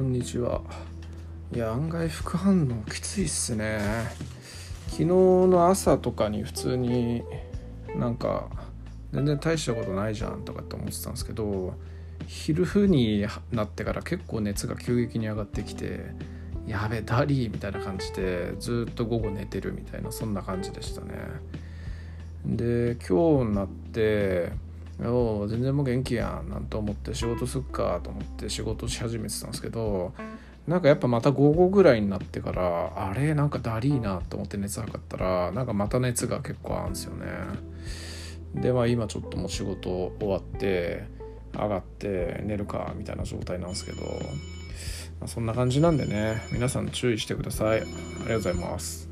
こんにちは。いや案外副反応きついっすね。昨日の朝とかに普通になんか全然大したことないじゃんとかって思ってたんですけど昼になってから結構熱が急激に上がってきてやべダリーみたいな感じでずっと午後寝てるみたいなそんな感じでしたね。で今日になってお全然もう元気やん。なんて思って仕事すっかと思って仕事し始めてたんですけどなんかやっぱまた午後ぐらいになってからあれなんかだりーなと思って熱測ったらなんかまた熱が結構あるんですよね。でまあ今ちょっともう仕事終わって上がって寝るかみたいな状態なんですけど、まあ、そんな感じなんでね皆さん注意してください。ありがとうございます。